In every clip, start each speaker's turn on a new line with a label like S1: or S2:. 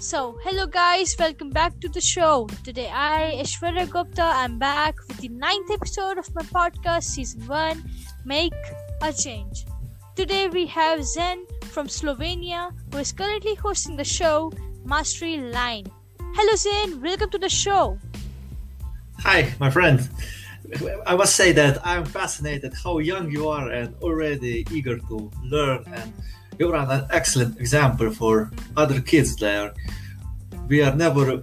S1: So, hello guys, welcome back to the show. Today, I, Aishwarya Gupta, I'm back with the ninth episode of my podcast, season one Make a Change. Today, we have Zan from Slovenia who is currently hosting the show Mastery Line. Hello, Zan, welcome to the show.
S2: Hi, my friend. I must say that I'm fascinated how young you are and already eager to learn and you're an excellent example for other kids there. We are never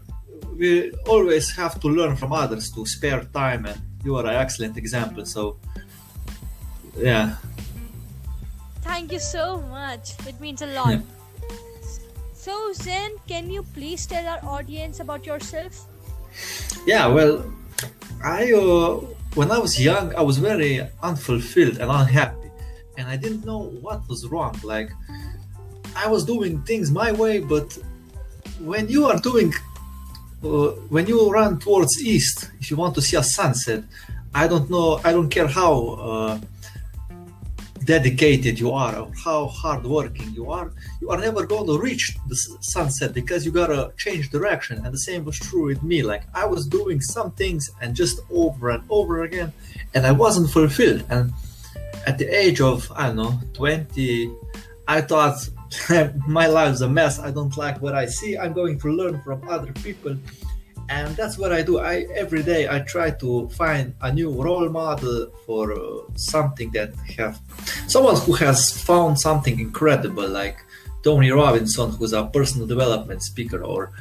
S2: we always have to learn from others to spare time and you are an excellent example so yeah
S1: Thank you so much. It means a lot.
S2: Yeah.
S1: So, Zan, can you please tell our audience about yourself?
S2: yeah well i uh, when i was young i was very unfulfilled and unhappy and i didn't know what was wrong like i was doing things my way but when you are doing uh, when you run towards east if you want to see a sunset i don't know i don't care how uh, dedicated you are or how hardworking you are, you are never going to reach the sunset because you gotta change direction. And the same was true with me. Like I was doing some things and just over and over again, and I wasn't fulfilled. And at the age of I don't know 20, I thought my life's a mess. I don't like what I see. I'm going to learn from other people and that's what I do. I every day I try to find a new role model for uh, something that have someone who has found something incredible, like Tony Robinson, who's a personal development speaker, or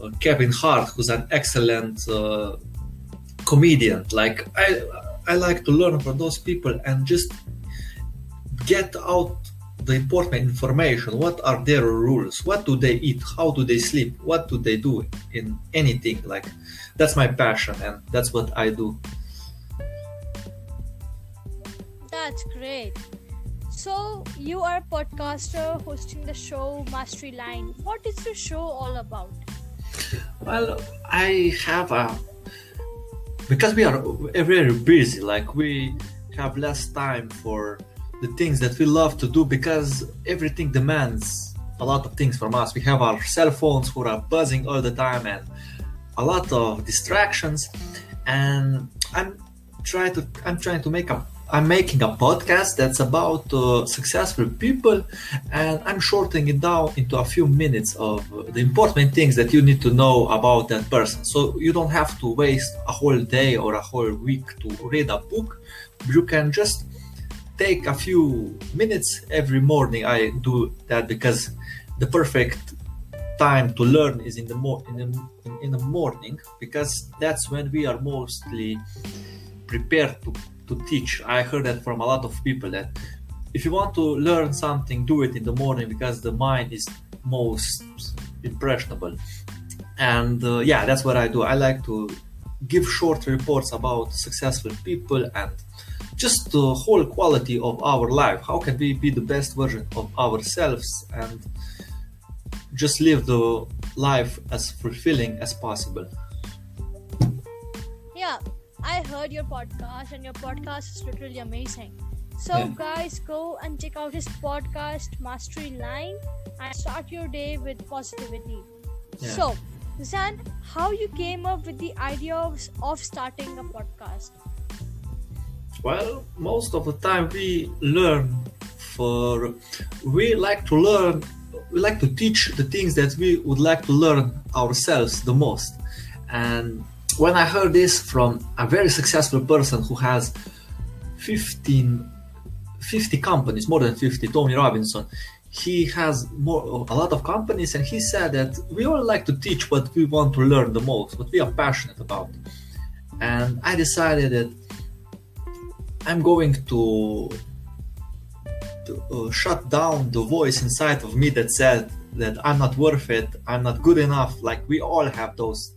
S2: uh, Kevin Hart, who's an excellent uh, comedian. Like I, I like to learn from those people and just get out the important information what are their rules what do they eat how do they sleep what do they do in anything like that's my passion and that's what i do
S1: That's great. So, you are a podcaster hosting the show Mastery Line. What is the show all about?
S2: well i have a because we are very busy like we have less time for the things that we love to do because everything demands a lot of things from us. We have our cell phones who are buzzing all the time and a lot of distractions. And i'm trying to i'm trying to make a i'm making a podcast that's about uh, successful people. And i'm shortening it down into a few minutes of the important things that you need to know about that person. So you don't have to waste a whole day or a whole week to read a book. You can just take a few minutes every morning i do that because the perfect time to learn is in the mo- in the, in the morning because that's when we are mostly prepared to, to teach. I heard that from a lot of people that if you want to learn something do it in the morning because the mind is most impressionable. And uh, yeah that's what i do. I like to give short reports about successful people and just the whole quality of our life how can we be the best version of ourselves and just live the life as fulfilling as possible
S1: Yeah, I heard your podcast, and your podcast is literally amazing. So,
S2: Yeah.
S1: guys, go and check out his podcast, Mastery Line, and start your day with positivity.
S2: Yeah.
S1: So, Zan, how you came up with the idea of, of starting a podcast?
S2: Well most of the time we learn for we like to learn we like to teach the things that we would like to learn ourselves the most. And when i heard this from a very successful person who has 15 50 companies more than 50 tony robinson he has more a lot of companies and he said that we all like to teach what we want to learn the most what we are passionate about. And i decided that I'm going to, to uh, shut down the voice inside of me that said that I'm not worth it, I'm not good enough. Like we all have those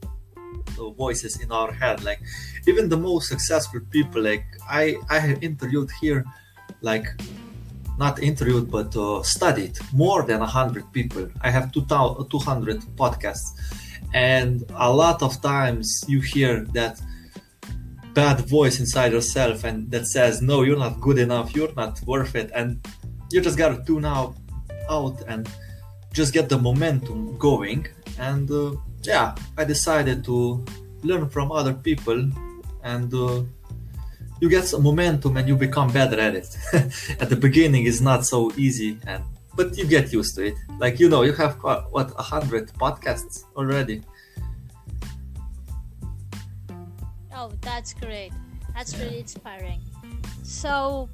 S2: uh, voices in our head. Like even the most successful people, like I I have interviewed here, like not interviewed but uh, studied more than 100 people i have 2000 200 podcasts and a lot of times you hear that bad voice inside yourself and that says no you're not good enough. You're not worth it. And you just gotta tune out out and just get the momentum going. And uh, yeah i decided to learn from other people and uh, you get some momentum and you become better at it. At the beginning it's not so easy and but you get used to it. Like you know you have what a hundred podcasts already
S1: oh that's great. That's really inspiring. So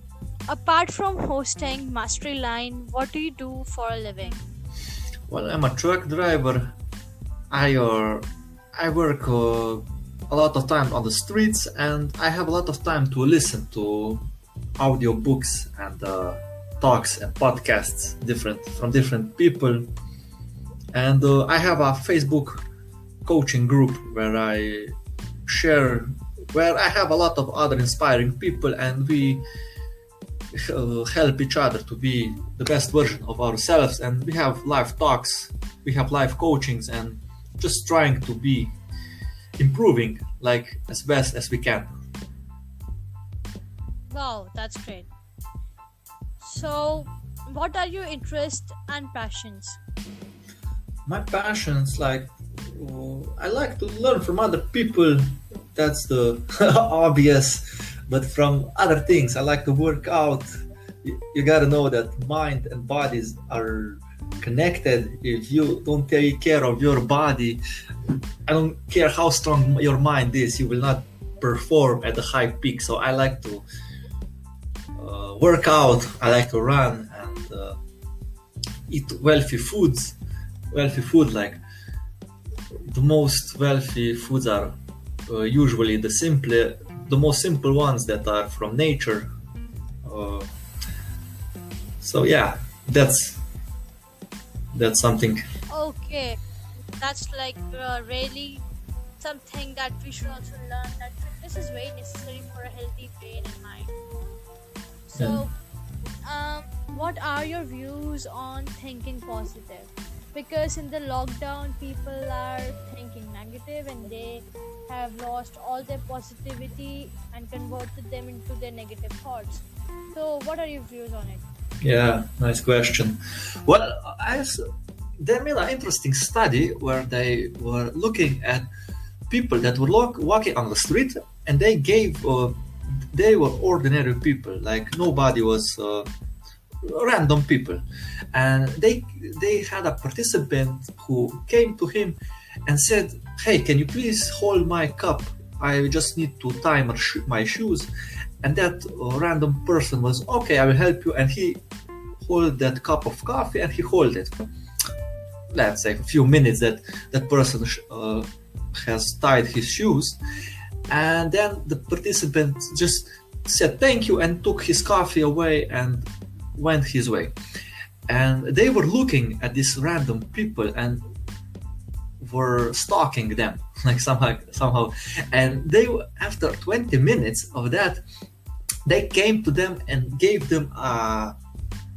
S1: apart from hosting mastery line what do you do for a living?
S2: Well i'm a truck driver. I uh, i work uh, a lot of time on the streets and I have a lot of time to listen to audiobooks and uh, talks and podcasts different from different people. And uh, I have a Facebook coaching group where I share where I have a lot of other inspiring people and we uh, help each other to be the best version of ourselves and we have live talks we have live coachings and just trying to be improving like as best as we can.
S1: Wow, that's great. So, what are your interests and passions?
S2: My passions, like I like to learn from other people. That's the obvious, but from other things, I like to work out. You, you gotta know that mind and bodies are connected. If you don't take care of your body, I don't care how strong your mind is, you will not perform at a high peak. So I like to uh, work out, I like to run and uh, eat wealthy foods. Wealthy food, like the most wealthy foods are uh, usually the simple, the most simple ones that are from nature. Uh, so yeah, that's that's something.
S1: Okay, that's like uh, really something that we should also learn. That fitness is very necessary for a healthy brain and mind. So, yeah. um, what are your views on thinking positive? Because in the lockdown, people are thinking negative and they have lost all their positivity and converted them into their negative thoughts. So, what are your views on it?
S2: Yeah, nice question. Well, as they made an interesting study where they were looking at people that were walking on the street, and they gave uh, they were ordinary people, like nobody was uh, random people, and they they had a participant who came to him and said, "Hey, can you please hold my cup? I just need to tie my, shoes." and that random person was okay i will help you and he hold that cup of coffee and he hold it let's say a few minutes that that person uh, has tied his shoes and then the participant just said thank you and took his coffee away and went his way. And they were looking at these random people and were stalking them like somehow somehow. And they after 20 minutes of that they came to them and gave them a,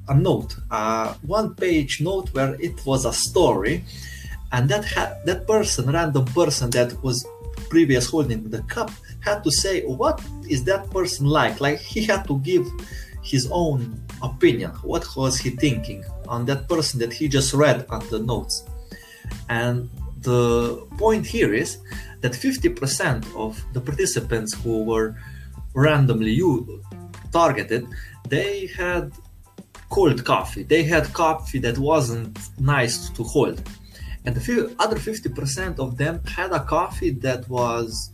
S2: a note, a one-page note where it was a story, and that had that person, random person that was previous holding the cup, had to say what is that person like. Like he had to give his own opinion. What was he thinking on that person that he just read on the notes? And the point here is that 50% of the participants who were randomly you targeted, they had cold coffee. They had coffee that wasn't nice to hold. And the other 50% of them had a coffee that was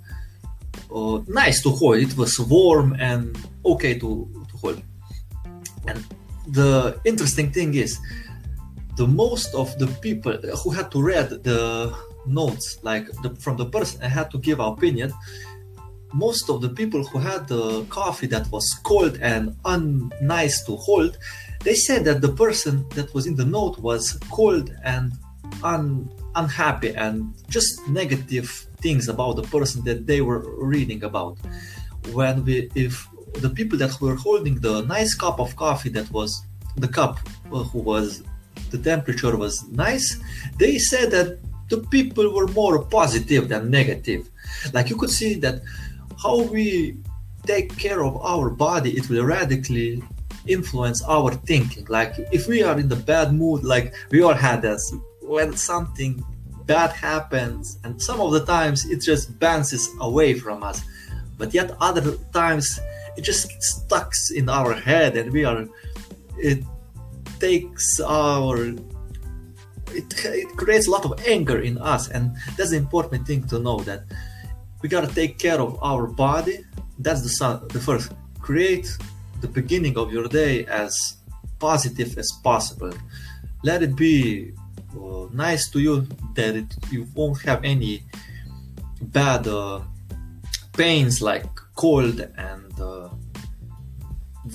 S2: uh, nice to hold. It was warm and okay to, to hold. And the interesting thing is, the most of the people who had to read the notes, like the, from the person, I had to give opinion most of the people who had the coffee that was cold and unnice to hold, they said that the person that was in the note was cold and un, unhappy and just negative things about the person that they were reading about. When we, if the people that were holding the nice cup of coffee that was the cup uh, who was the temperature was nice, they said that the people were more positive than negative. Like you could see that how we take care of our body it will radically influence our thinking like if we are in the bad mood like we all had this when something bad happens and some of the times it just bounces away from us but yet other times it just stucks in our head and we are it takes our it, it creates a lot of anger in us and that's the important thing to know that we got to take care of our body that's the, sun. the first create the beginning of your day as positive as possible let it be uh, nice to you that it, you won't have any bad uh, pains like cold and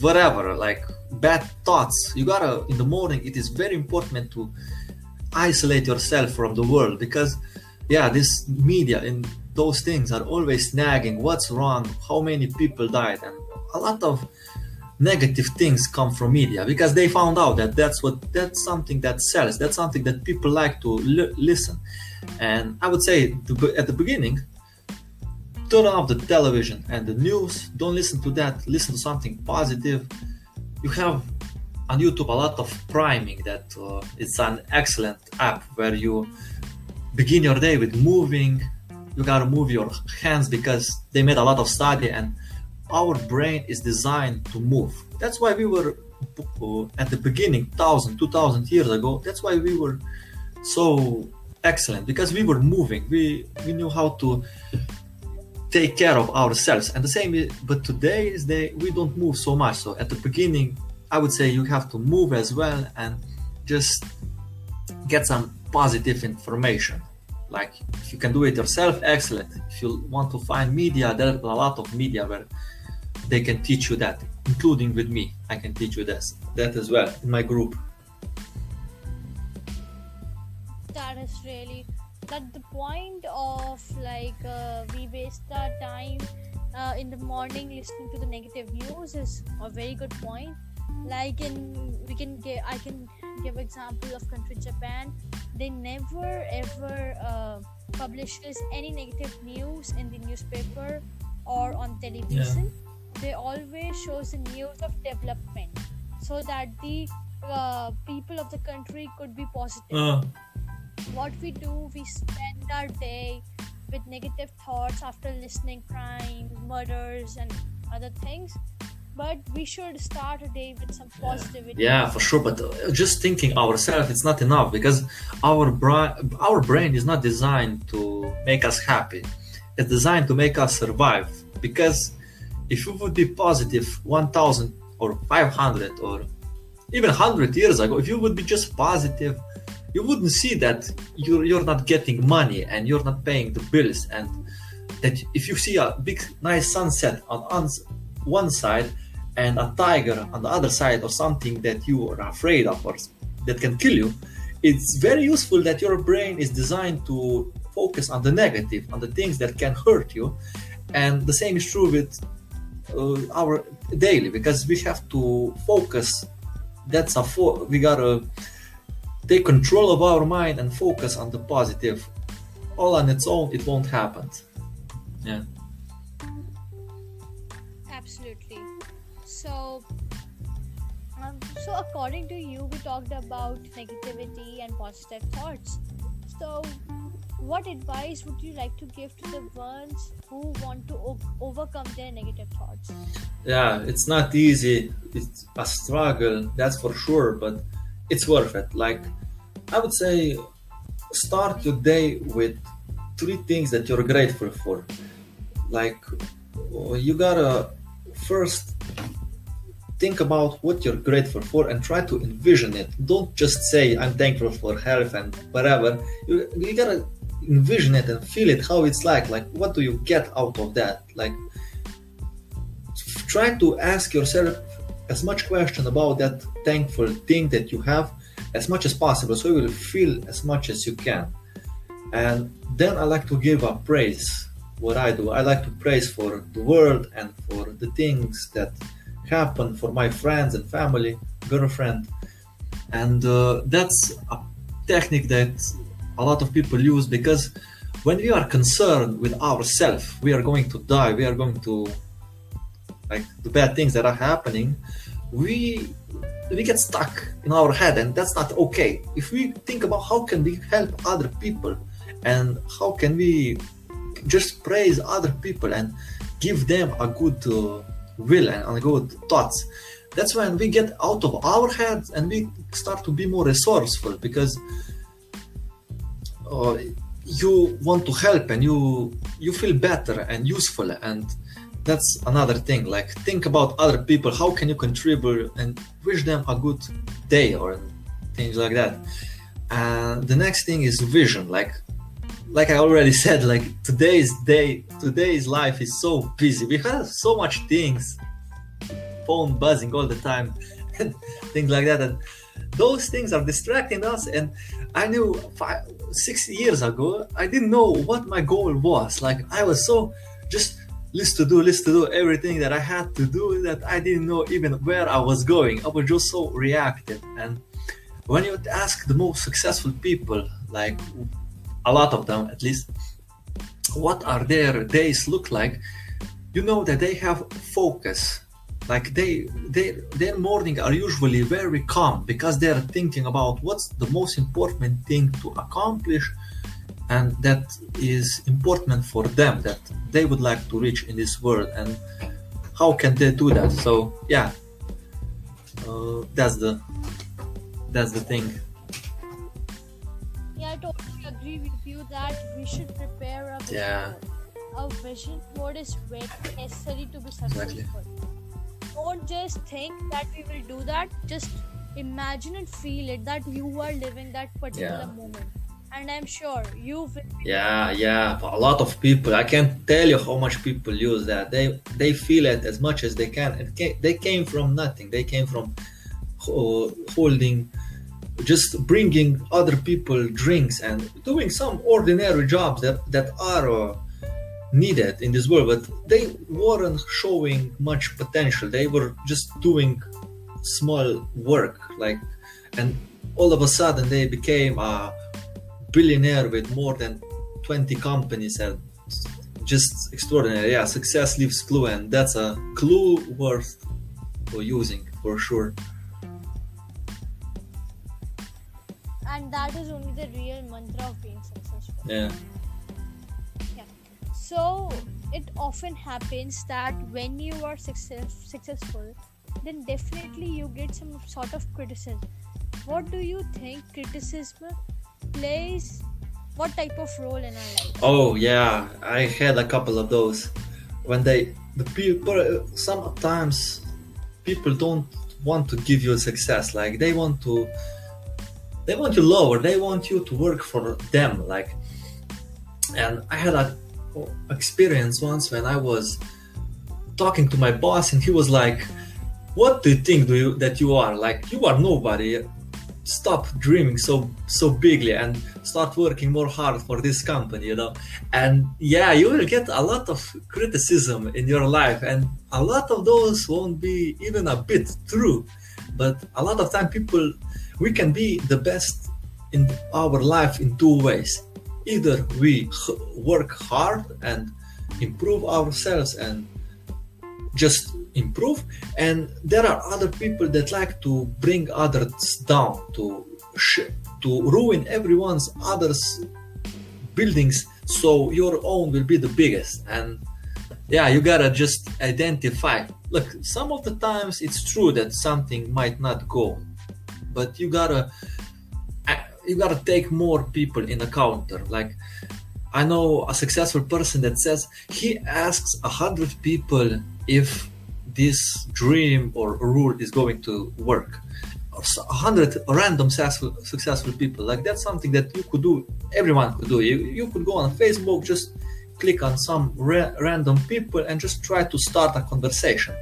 S2: whatever like bad thoughts. You gotta in the morning it is very important to isolate yourself from the world because yeah this media and those things are always nagging what's wrong? How many people died? And a lot of negative things come from media because they found out that that's what that's something that sells that's something that people like to l- listen. And i would say at the beginning turn off the television and the news don't listen to that listen to something positive you have on youtube a lot of priming that uh, it's an excellent app where you begin your day with moving you gotta move your hands because they made a lot of study and our brain is designed to move. That's why we were uh, at the beginning, thousand, two thousand years ago. That's why we were so excellent because we were moving. We we knew how to take care of ourselves. And the same, but today is day we don't move so much. So at the beginning, I would say you have to move as well and just get some positive information like if you can do it yourself excellent if you want to find media there are a lot of media where they can teach you that, including with me. I can teach you this, that as well in my group.
S1: That is really that the point of like uh, we waste our time uh, in the morning listening to the negative news is a very good point. Like in we can get I can give example of country Japan. They never ever uh, publishes any negative news in the newspaper or on television. Yeah they always shows the news of development so that the uh, people of the country could be positive uh. What we do we spend our day with negative thoughts after listening crimes murders and other things. But we should start a day with some positivity.
S2: Yeah for sure but uh, just thinking ourselves it's not enough because our brain our brain is not designed to make us happy. It's designed to make us survive because if you would be positive 1000 or 500 or even 100 years ago if you would be just positive you wouldn't see that you're, you're not getting money and you're not paying the bills and that if you see a big nice sunset on, on one side and a tiger on the other side or something that you are afraid of or that can kill you it's very useful that your brain is designed to focus on the negative on the things that can hurt you. And the same is true with uh, our daily because we have to focus. That's a we gotta take control of our mind and focus on the positive. All on its own it won't happen. Yeah.
S1: Absolutely. So um, so according to you we talked about negativity and positive thoughts. So what advice would you like to give to the ones who want to o- overcome their negative thoughts?
S2: Yeah, it's not easy. It's a struggle, that's for sure, but it's worth it. Like, I would say, start your day with three things that you're grateful for. Like, you gotta first think about what you're grateful for and try to envision it. Don't just say, I'm thankful for health and whatever. You, you gotta envision it and feel it how it's like like what do you get out of that like try to ask yourself as much question about that thankful thing that you have as much as possible so you will feel as much as you can. And then i like to give a praise what i do. I like to praise for the world and for the things that happen for my friends and family girlfriend. And uh, that's a technique that a lot of people use because when we are concerned with ourselves, we are going to die, we are going to like the bad things that are happening, we we get stuck in our head and that's not okay. If we think about how can we help other people and how can we just praise other people and give them a good uh, will and, and good thoughts that's when we get out of our heads and we start to be more resourceful because uh, you want to help and you you feel better and useful and that's another thing like think about other people how can you contribute and wish them a good day or things like that. And the next thing is vision like like i already said like today's day today's life is so busy. We have so much things phone buzzing all the time and things like that and those things are distracting us and i knew five six years ago i didn't know what my goal was. Like i was so just list to do list to do everything that i had to do that i didn't know even where i was going. I was just so reactive. And when you ask the most successful people like a lot of them at least what are their days look like you know that they have focus. Like they they their morning are usually very calm because they are thinking about what's the most important thing to accomplish and that is important for them that they would like to reach in this world and how can they do that so yeah uh, that's the that's the thing
S1: Yeah, I totally agree with you that we should prepare a vision
S2: Yeah.
S1: board. A vision board is very necessary to be
S2: Exactly.
S1: successful. Don't just think that we will do that. Just imagine and feel it that you are living that particular
S2: Yeah.
S1: moment. And I'm sure you will.
S2: yeah yeah a lot of people. I can't tell you how much people use that. They they feel it as much as they can. They came from nothing. They came from ho- holding just bringing other people drinks and doing some ordinary jobs that that are uh, needed in this world. But they weren't showing much potential. They were just doing small work like and all of a sudden they became a billionaire with more than 20 companies and just extraordinary yeah success leaves clue and that's a clue worth for using for sure
S1: And that is only the real mantra of being successful.
S2: yeah Yeah.
S1: So it often happens that when you are success, successful, then definitely you get some sort of criticism. What do you think criticism plays? What type of role in our life?
S2: oh yeah i had a couple of those when they the people uh, sometimes people don't want to give you success like they want to they want you lower they want you to work for them like and i had a experience once when i was talking to my boss and he was like what do you think do you that you are like you are nobody stop dreaming so so bigly and start working more hard for this company you know? And yeah you will get a lot of criticism in your life and a lot of those won't be even a bit true but a lot of time people we can be the best in our life in two ways. Either we work hard and improve ourselves and just improve. And there are other people that like to bring others down to sh- to ruin everyone's others buildings so your own will be the biggest. And yeah you gotta just identify. Look some of the times it's true that something might not go but you gotta uh, you gotta take more people in the counter. Like i know a successful person that says he asks a hundred people if this dream or rule is going to work. A hundred random successful, successful people. Like that's something that you could do everyone could do. You, you could go on facebook just click on some ra- random people and just try to start a conversation.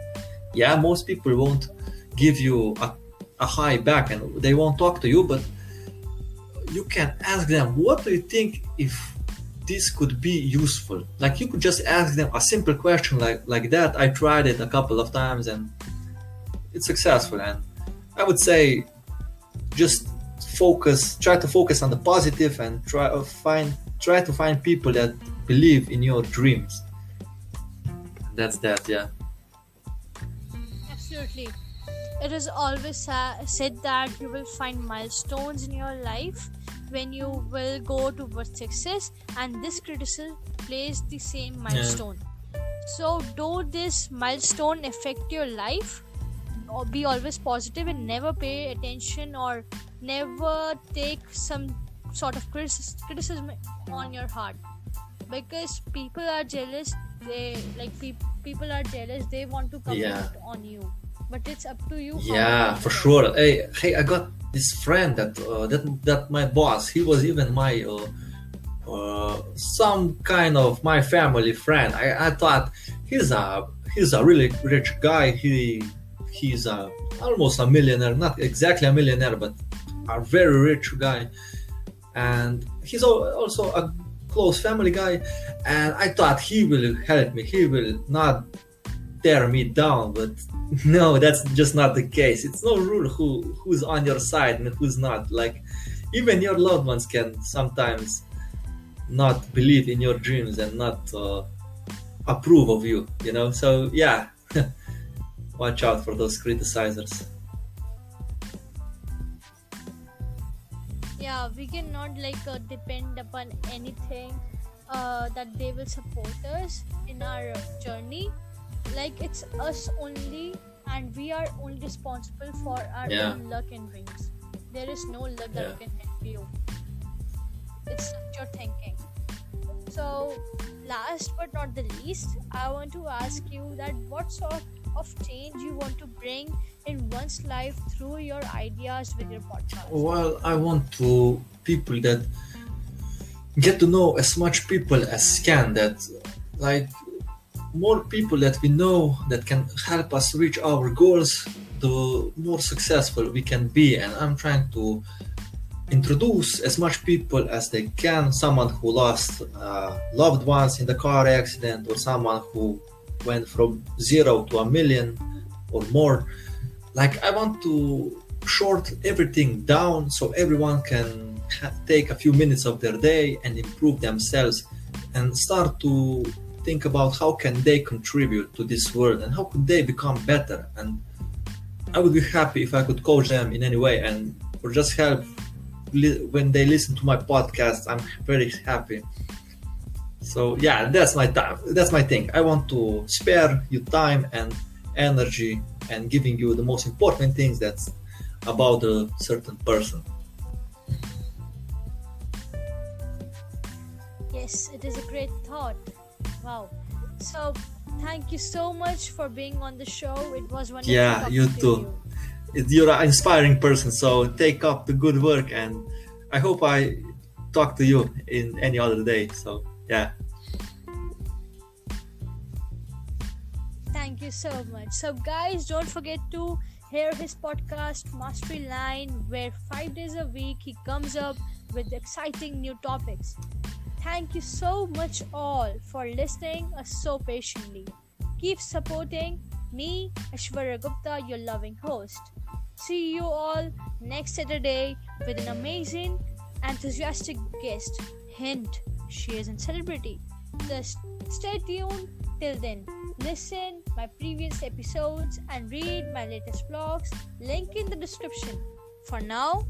S2: Yeah most people won't give you a, a high back and they won't talk to you but you can ask them what do you think if this could be useful. Like you could just ask them a simple question like like that. I tried it a couple of times and it's successful. And i would say just focus try to focus on the positive and try to find try to find people that believe in your dreams. That's that yeah.
S1: Absolutely. It is always sa- said that you will find milestones in your life when you will go towards success and this criticism plays the same milestone. So do this milestone affect your life or be always positive and never pay attention or never take some sort of criticism on your heart. Because people are jealous they like pe- people are jealous they want to comment
S2: Yeah.
S1: on you. But it's up to you
S2: Yeah, for sure. Hey, hey, I got this friend that uh, that that my boss. He was even my uh, uh, some kind of my family friend. I, I thought he's a he's a really rich guy. He he's a almost a millionaire, not exactly a millionaire, but a very rich guy. And he's also a close family guy. And I thought he will help me. He will not tear me down, but no, that's just not the case. It's no rule who who's on your side and who's not. Like even your loved ones can sometimes not believe in your dreams and not uh, approve of you. You know. So yeah, watch out for those criticizers.
S1: yeah we cannot like uh, depend upon anything uh, that they will support us in our journey like it's us only and we are only responsible for our
S2: Yeah.
S1: own luck and dreams there is no luck that
S2: Yeah.
S1: can help you it's not your thinking so last but not the least i want to ask you that what sort of change you want to bring in one's life through your ideas with your podcast
S2: Well, I want to people that get to know as much people as can. That like more people that we know that can help us reach our goals, the more successful we can be. And I'm trying to introduce as much people as they can. Someone who lost uh, loved ones in the car accident, or someone who went from zero to a million or more. Like I want to short everything down so everyone can ha- take a few minutes of their day and improve themselves and start to think about how can they contribute to this world and how could they become better? And i would be happy if i could coach them in any way and or just help when they listen to my podcast i'm very happy. So yeah that's my time that's my thing. I want to spare you time and energy and giving you the most important things that's about a certain person.
S1: Yes, it is a great thought. Wow. So, thank you so much for being on the show. It was wonderful.
S2: Yeah, you
S1: to
S2: too.
S1: you.
S2: You're an inspiring person so take up the good work and i hope i talk to you in any other day so yeah
S1: Thank you so much. So, guys, don't forget to hear his podcast, Mastery Line, where five days a week he comes up with exciting new topics. Thank you so much, all, for listening us so patiently. Keep supporting me, Aishwarya Gupta, your loving host. See you all next Saturday with an amazing, enthusiastic guest. Hint, she is a celebrity. Just stay tuned till then. Listen my previous episodes and read my latest vlogs. Link in the description. For now,